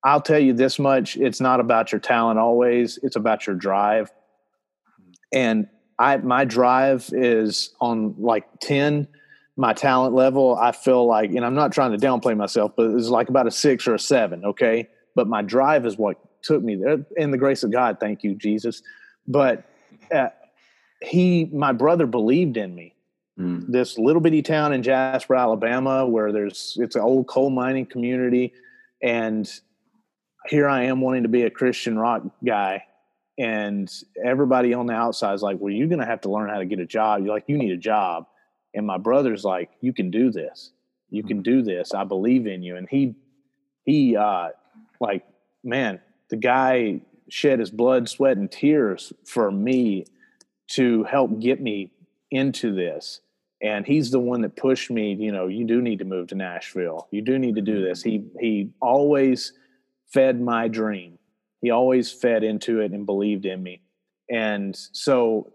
I'll tell you this much: it's not about your talent always; it's about your drive. And I, my drive is on like ten. My talent level, I feel like, and I'm not trying to downplay myself, but it's like about a six or a seven. Okay, but my drive is what took me there. In the grace of God, thank you, Jesus. But uh, he, my brother, believed in me. Mm. This little bitty town in Jasper, Alabama, where there's it's an old coal mining community, and here I am wanting to be a Christian rock guy, and everybody on the outside is like, "Well, you're going to have to learn how to get a job." You're like, "You need a job," and my brother's like, "You can do this. You can do this. I believe in you." And he, he, uh, like, man, the guy shed his blood, sweat, and tears for me to help get me into this. And he's the one that pushed me, you know, you do need to move to Nashville. You do need to do this. He he always fed my dream. He always fed into it and believed in me. And so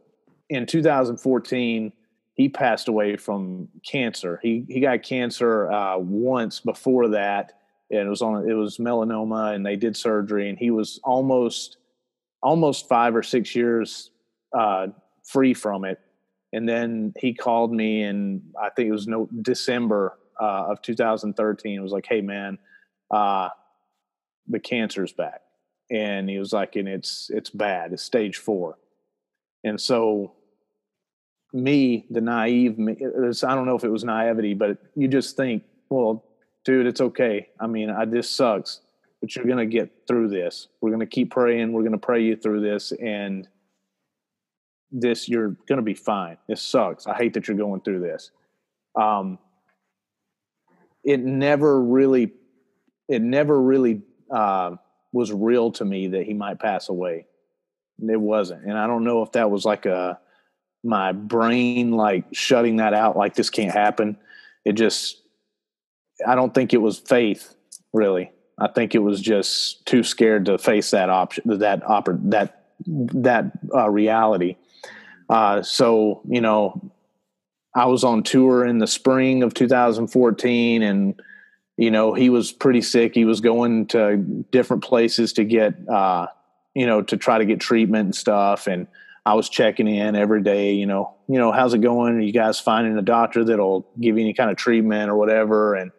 in 2014, he passed away from cancer. He he got cancer uh, once before that, and it was on it was melanoma, and they did surgery, and he was almost almost five or six years uh, free from it. And then he called me, and I think it was no December uh, of 2013. It was like, "Hey, man, uh, the cancer's back and he was like and it's it's bad it's stage four and so me the naive me i don't know if it was naivety but you just think well dude it's okay. I mean i this sucks but you're to get through this. We're to keep praying. We're to pray you through this and this you're to be fine. This sucks. I hate that you're going through this. Um it never really it never really uh, was real to me that he might pass away. It wasn't, and I don't know if that was like a my brain like shutting that out, like this can't happen. It just, I don't think it was faith, really. I think it was just too scared to face that option, that oper- that that uh, reality. Uh, so you know, I was on tour in the spring of 2014, and you know, he was pretty sick. He was going to different places to get, uh, you know, to try to get treatment and stuff. And I was checking in every day, you know, you know, how's it going? Are you guys finding a doctor that'll give you any kind of treatment or whatever? And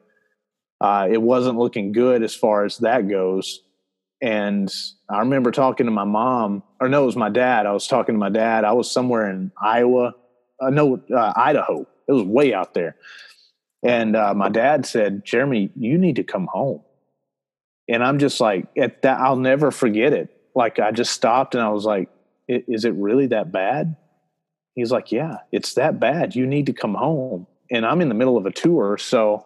uh, it wasn't looking good as far as that goes. And I remember talking to my mom, or no, it was my dad. I was talking to my dad. I was somewhere in Iowa, uh, no, uh, Idaho. It was way out there. And uh, my dad said, Jeremy, you need to come home. And I'm just like, at that, I'll never forget it. Like, I just stopped and I was like, is it really that bad? He's like, yeah, it's that bad. You need to come home. And I'm in the middle of a tour. So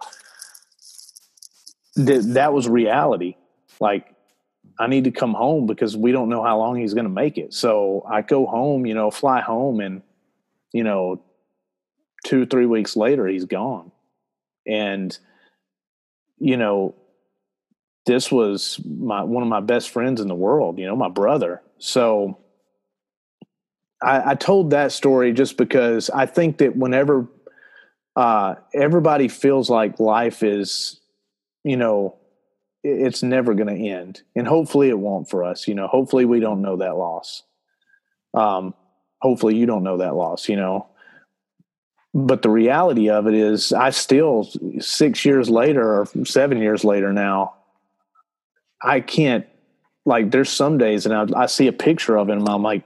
th- that was reality. Like, I need to come home because we don't know how long he's going to make it. So I go home, you know, fly home, and, you know, two, three weeks later, he's gone and you know this was my one of my best friends in the world you know my brother so I, I told that story just because I think that whenever uh, everybody feels like life is, you know, it's never going to end, and hopefully it won't for us. You know, hopefully we don't know that loss. Um, hopefully you don't know that loss. You know, but the reality of it is i still six years later or seven years later now i can't like there's some days and i, I see a picture of him and i'm like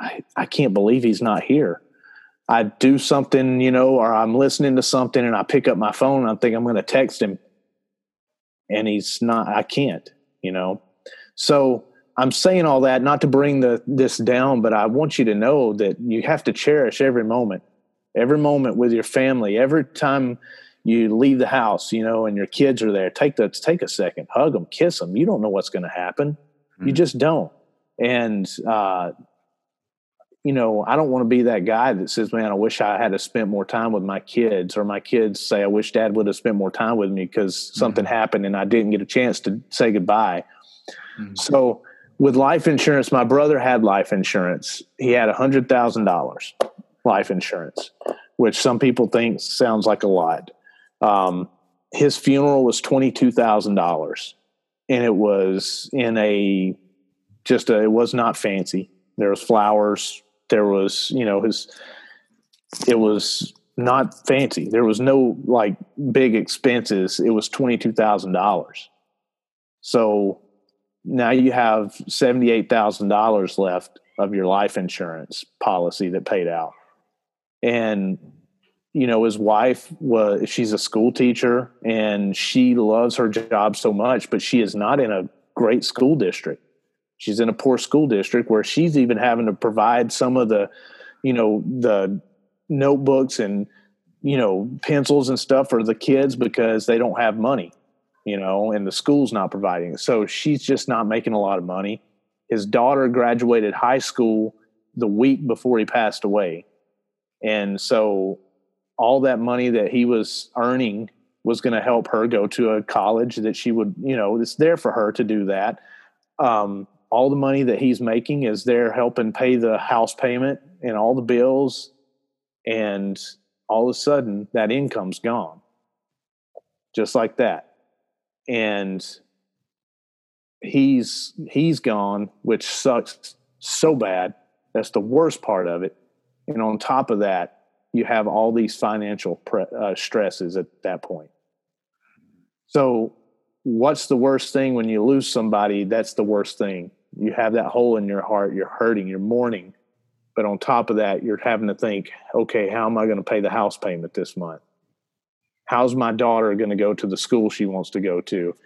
I, I can't believe he's not here i do something you know or i'm listening to something and i pick up my phone and i think i'm going to text him and he's not i can't you know so i'm saying all that not to bring the this down but i want you to know that you have to cherish every moment every moment with your family, every time you leave the house, you know, and your kids are there, take the take a second, hug them, kiss them. You don't know what's going to happen. Mm-hmm. You just don't. And uh, you know, I don't want to be that guy that says, "Man, I wish I had spent more time with my kids," or my kids say, "I wish Dad would have spent more time with me because mm-hmm. something happened and I didn't get a chance to say goodbye." Mm-hmm. So, with life insurance, my brother had life insurance. He had a hundred thousand dollars life insurance, which some people think sounds like a lot. Um, his funeral was twenty two thousand dollars, and it was in a just a, it was not fancy. There was flowers. There was you know his. It was not fancy. There was no like big expenses. It was twenty two thousand dollars. So now you have seventy eight thousand dollars left of your life insurance policy that paid out, and you know his wife was she's a school teacher and she loves her job so much but she is not in a great school district she's in a poor school district where she's even having to provide some of the you know the notebooks and you know pencils and stuff for the kids because they don't have money you know and the school's not providing. So she's just not making a lot of money. His daughter graduated high school the week before he passed away. And so all that money that he was earning was going to help her go to a college that she would, you know, it's there for her to do that. Um, all the money that he's making is there helping pay the house payment and all the bills. And all of a sudden, that income's gone just like that. And he's he's gone, which sucks so bad. That's the worst part of it. And on top of that, you have all these financial pre- uh, stresses at that point. So, what's the worst thing when you lose somebody? That's the worst thing. You have that hole in your heart, you're hurting, you're mourning. But on top of that, you're having to think, okay, how am I going to pay the house payment this month? How's my daughter going to go to the school she wants to go to?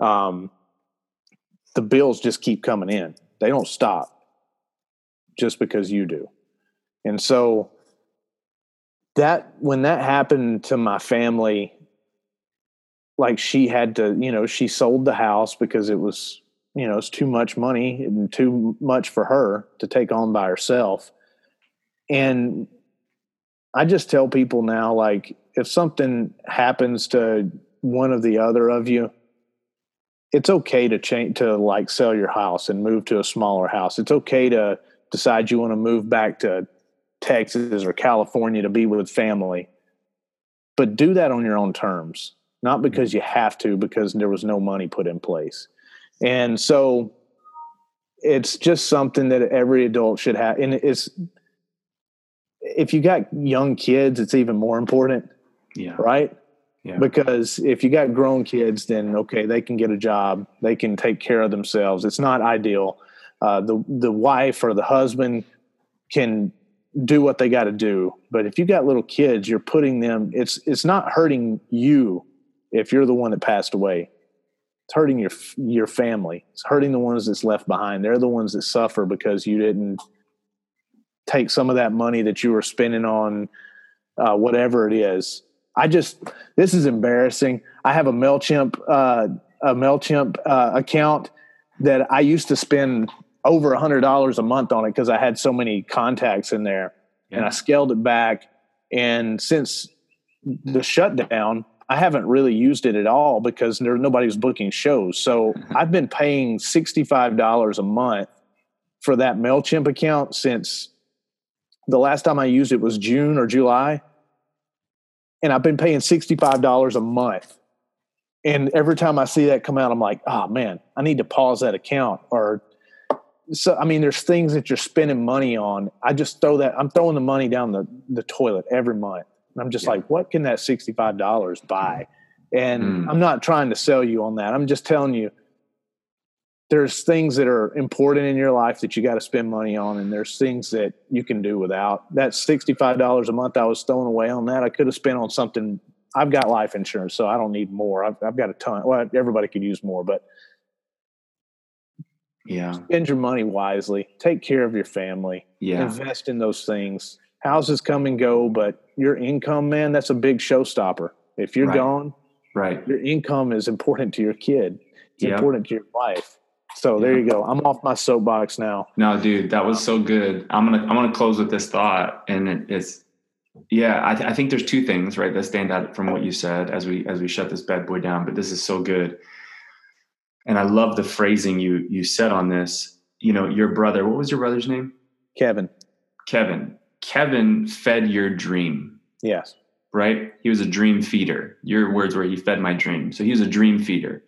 Um, the bills just keep coming in, they don't stop just because you do. And so, that when that happened to my family like she had to you know she sold the house because it was you know it's too much money and too much for her to take on by herself and i just tell people now like if something happens to one of the other of you it's okay to change to like sell your house and move to a smaller house it's okay to decide you want to move back to Texas or California to be with family. But do that on your own terms, not because you have to, because there was no money put in place. And so it's just something that every adult should have. And it's, if you got young kids, it's even more important. Yeah. Right. Yeah. Because if you got grown kids, then okay, they can get a job, they can take care of themselves. It's not ideal. Uh, the the wife or the husband can do what they got to do. But if you got little kids, you're putting them. It's it's not hurting you if you're the one that passed away. It's hurting your your family. It's hurting the ones that's left behind. They're the ones that suffer because you didn't take some of that money that you were spending on uh, whatever it is. I just this is embarrassing. I have a Mailchimp uh, a Mailchimp uh, account that I used to spend over a hundred dollars a month on it because I had so many contacts in there, yeah. and I scaled it back. And since the shutdown, I haven't really used it at all because there nobody was booking shows. So mm-hmm. I've been paying sixty five dollars a month for that Mailchimp account since the last time I used it was June or July, and I've been paying sixty five dollars a month. And every time I see that come out, I'm like, oh man, I need to pause that account or so I mean, there's things that you're spending money on. I just throw that. I'm throwing the money down the the toilet every month. And I'm just yeah. like, what can that sixty five dollars buy? And mm. I'm not trying to sell you on that. I'm just telling you, there's things that are important in your life that you got to spend money on, and there's things that you can do without. That sixty five dollars a month I was throwing away on that, I could have spent on something. I've got life insurance, so I don't need more. I've, I've got a ton. Well, everybody could use more, but yeah. Spend your money wisely. Take care of your family. Yeah. Invest in those things. Houses come and go, but your income, man, that's a big showstopper. If you're right. gone, right, your income is important to your kid. It's yep. important to your life. So there you go. I'm off my soapbox now. No, dude, that was so good. I'm gonna I'm gonna close with this thought, and it, it's yeah. I, th- I think there's two things right that stand out from what you said as we as we shut this bad boy down. But this is so good and I love the phrasing you you said on this. You know, your brother. What was your brother's name? Kevin. Kevin. Kevin fed your dream. Yes. Right. He was a dream feeder. Your words were he fed my dream. So he was a dream feeder.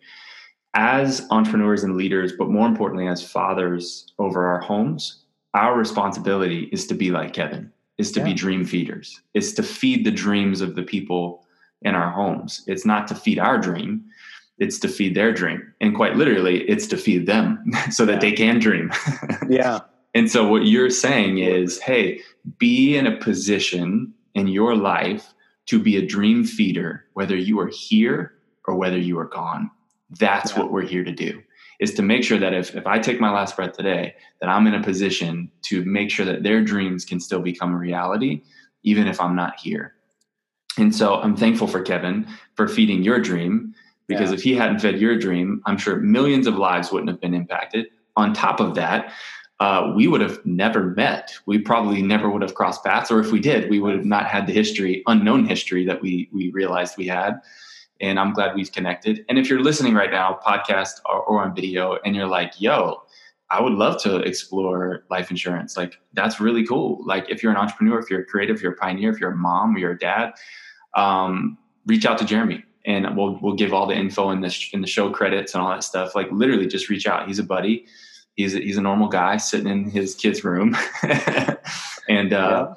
as entrepreneurs and leaders, but more importantly, as fathers over our homes, our responsibility is to be like Kevin, is to yeah. be dream feeders, is to feed the dreams of the people in our homes. It's not to feed our dream, it's to feed their dream. And quite literally, it's to feed them [laughs] so that yeah. they can dream. [laughs] yeah. And so what you're saying is, hey, be in a position in your life to be a dream feeder, whether you are here or whether you are gone. That's yeah. what we're here to do is to make sure that if, if I take my last breath today, that I'm in a position to make sure that their dreams can still become a reality, even if I'm not here. And so I'm thankful for Kevin for feeding your dream because yeah. if he hadn't fed your dream, I'm sure millions of lives wouldn't have been impacted. On top of that, uh, we would have never met. We probably never would have crossed paths, or if we did, we would have not had the history, unknown history that we we realized we had. And I'm glad we've connected. And if you're listening right now, podcast or, or on video, and you're like, "Yo, I would love to explore life insurance," like that's really cool. Like if you're an entrepreneur, if you're a creative, if you're a pioneer, if you're a mom or you're a dad, um, reach out to Jeremy and we'll we'll give all the info in the in the show credits and all that stuff. Like literally, just reach out. He's a buddy he's a, he's a normal guy sitting in his kid's room, [laughs] and uh, yeah.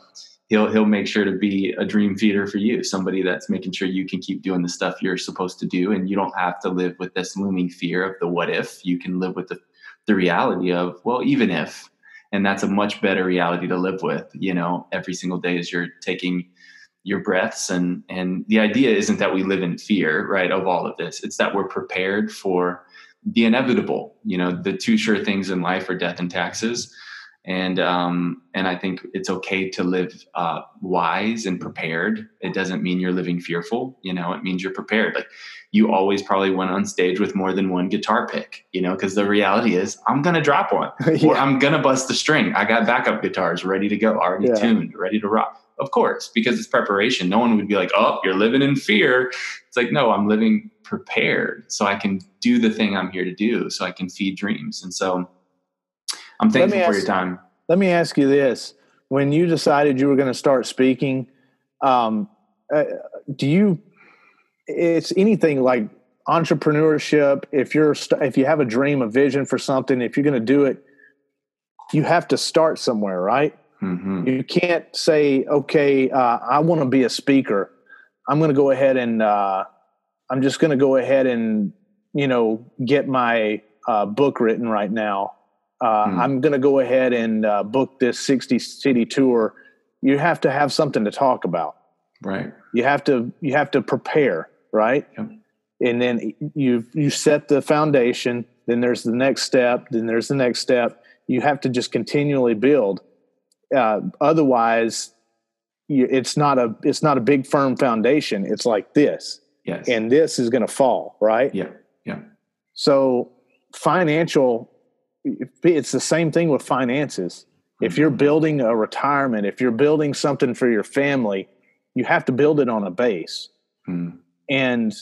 he'll he'll make sure to be a dream feeder for you, somebody that's making sure you can keep doing the stuff you're supposed to do, and you don't have to live with this looming fear of the what if. You can live with the the reality of well, even if, and that's a much better reality to live with. You know, every single day as you're taking your breaths and and the idea isn't that we live in fear right of all of this it's that we're prepared for the inevitable. You know, the two sure things in life are death and taxes. And um, and I think it's okay to live uh, wise and prepared. It doesn't mean you're living fearful. You know, it means you're prepared. Like you always probably went on stage with more than one guitar pick. You know, because the reality is I'm gonna drop one [laughs] yeah. or I'm gonna bust the string. I got backup guitars ready to go, already yeah. tuned, ready to rock. Of course, because it's preparation. No one would be like, "Oh, you're living in fear." It's like, no, I'm living prepared so I can do the thing I'm here to do, so I can feed dreams. And so I'm thankful for your time. Let me ask you this: When you decided you were going to start speaking, um, uh, do you? It's anything like entrepreneurship. If you're if you have a dream, a vision for something, if you're going to do it, you have to start somewhere, right? Mm-hmm. You can't say, "Okay, uh, I want to be a speaker. I'm going to go ahead and." Uh, I'm just going to go ahead and you know get my uh, book written right now. Uh, hmm. I'm going to go ahead and uh, book this 60 city tour. You have to have something to talk about, right? You have to you have to prepare, right? Yep. And then you you set the foundation. Then there's the next step. Then there's the next step. You have to just continually build. Uh, otherwise, you, it's not a it's not a big firm foundation. It's like this Yes. And this is going to fall, right? Yeah. Yeah. So financial, it's the same thing with finances. Mm-hmm. If you're building a retirement, if you're building something for your family, you have to build it on a base. Mm. And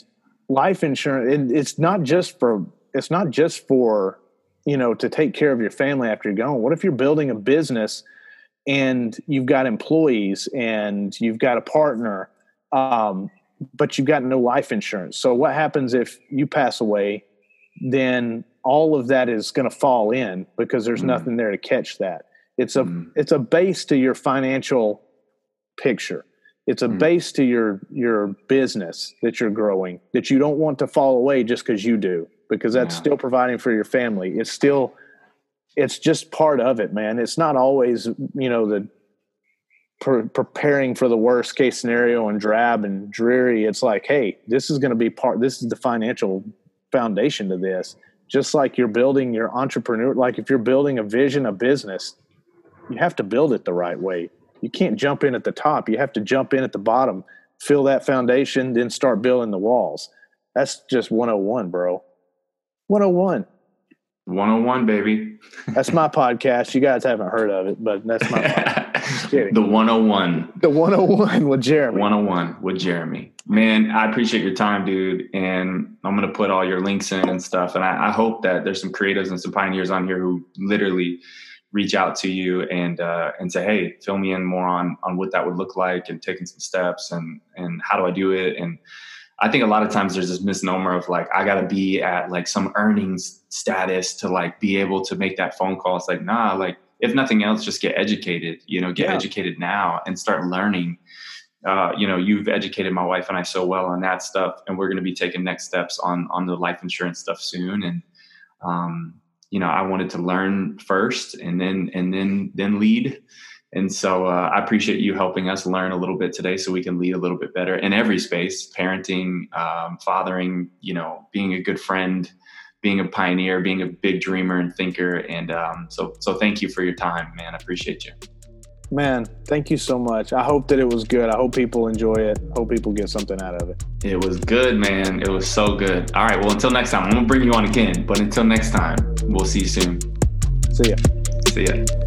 life insurance, it's not just for, it's not just for, you know, to take care of your family after you're gone. What if you're building a business and you've got employees and you've got a partner? Um, but you've got no life insurance. So what happens if you pass away? Then all of that is going to fall in because there's mm. nothing there to catch that. It's a mm. it's a base to your financial picture. It's a mm. base to your your business that you're growing that you don't want to fall away just because you do because that's yeah. still providing for your family. It's still it's just part of it, man. It's not always you know the pre- preparing for the worst case scenario and drab and dreary. It's like hey this is going to be part this is the financial foundation to this. Just like you're building your entrepreneur like if you're building a vision a business you have to build it the right way. You can't jump in at the top. You have to jump in at the bottom fill that foundation then start building the walls. That's just 101 bro. 101 101 baby that's my [laughs] podcast you guys haven't heard of it but that's my [laughs] The 101. The 101 with Jeremy. 101 with Jeremy. Man, I appreciate your time, dude. And I'm going to put all your links in and stuff. And I, I, hope that there's some creatives and some pioneers on here who literally reach out to you and uh, and say, hey, fill me in more on on what that would look like and taking some steps and and how do I do it and I think a lot of times there's this misnomer of like I got to be at like some earnings status to like be able to make that phone call. It's like nah, like if nothing else, just get educated. You know, get yeah. educated now and start learning. Uh, you know, you've educated my wife and I so well on that stuff, and we're going to be taking next steps on on the life insurance stuff soon. And um, you know, I wanted to learn first, and then and then then lead and so uh, I appreciate you helping us learn a little bit today so we can lead a little bit better in every space parenting, um, fathering, you know, being a good friend, being a pioneer, being a big dreamer and thinker. And um, so, so thank you for your time, man. I appreciate you. Man, thank you so much. I hope that it was good. I hope people enjoy it. I Hope people get something out of it. It was good, man. It was so good. All right. Well, until next time, I'm going to bring you on again. But until next time, we'll see you soon. See ya. See ya.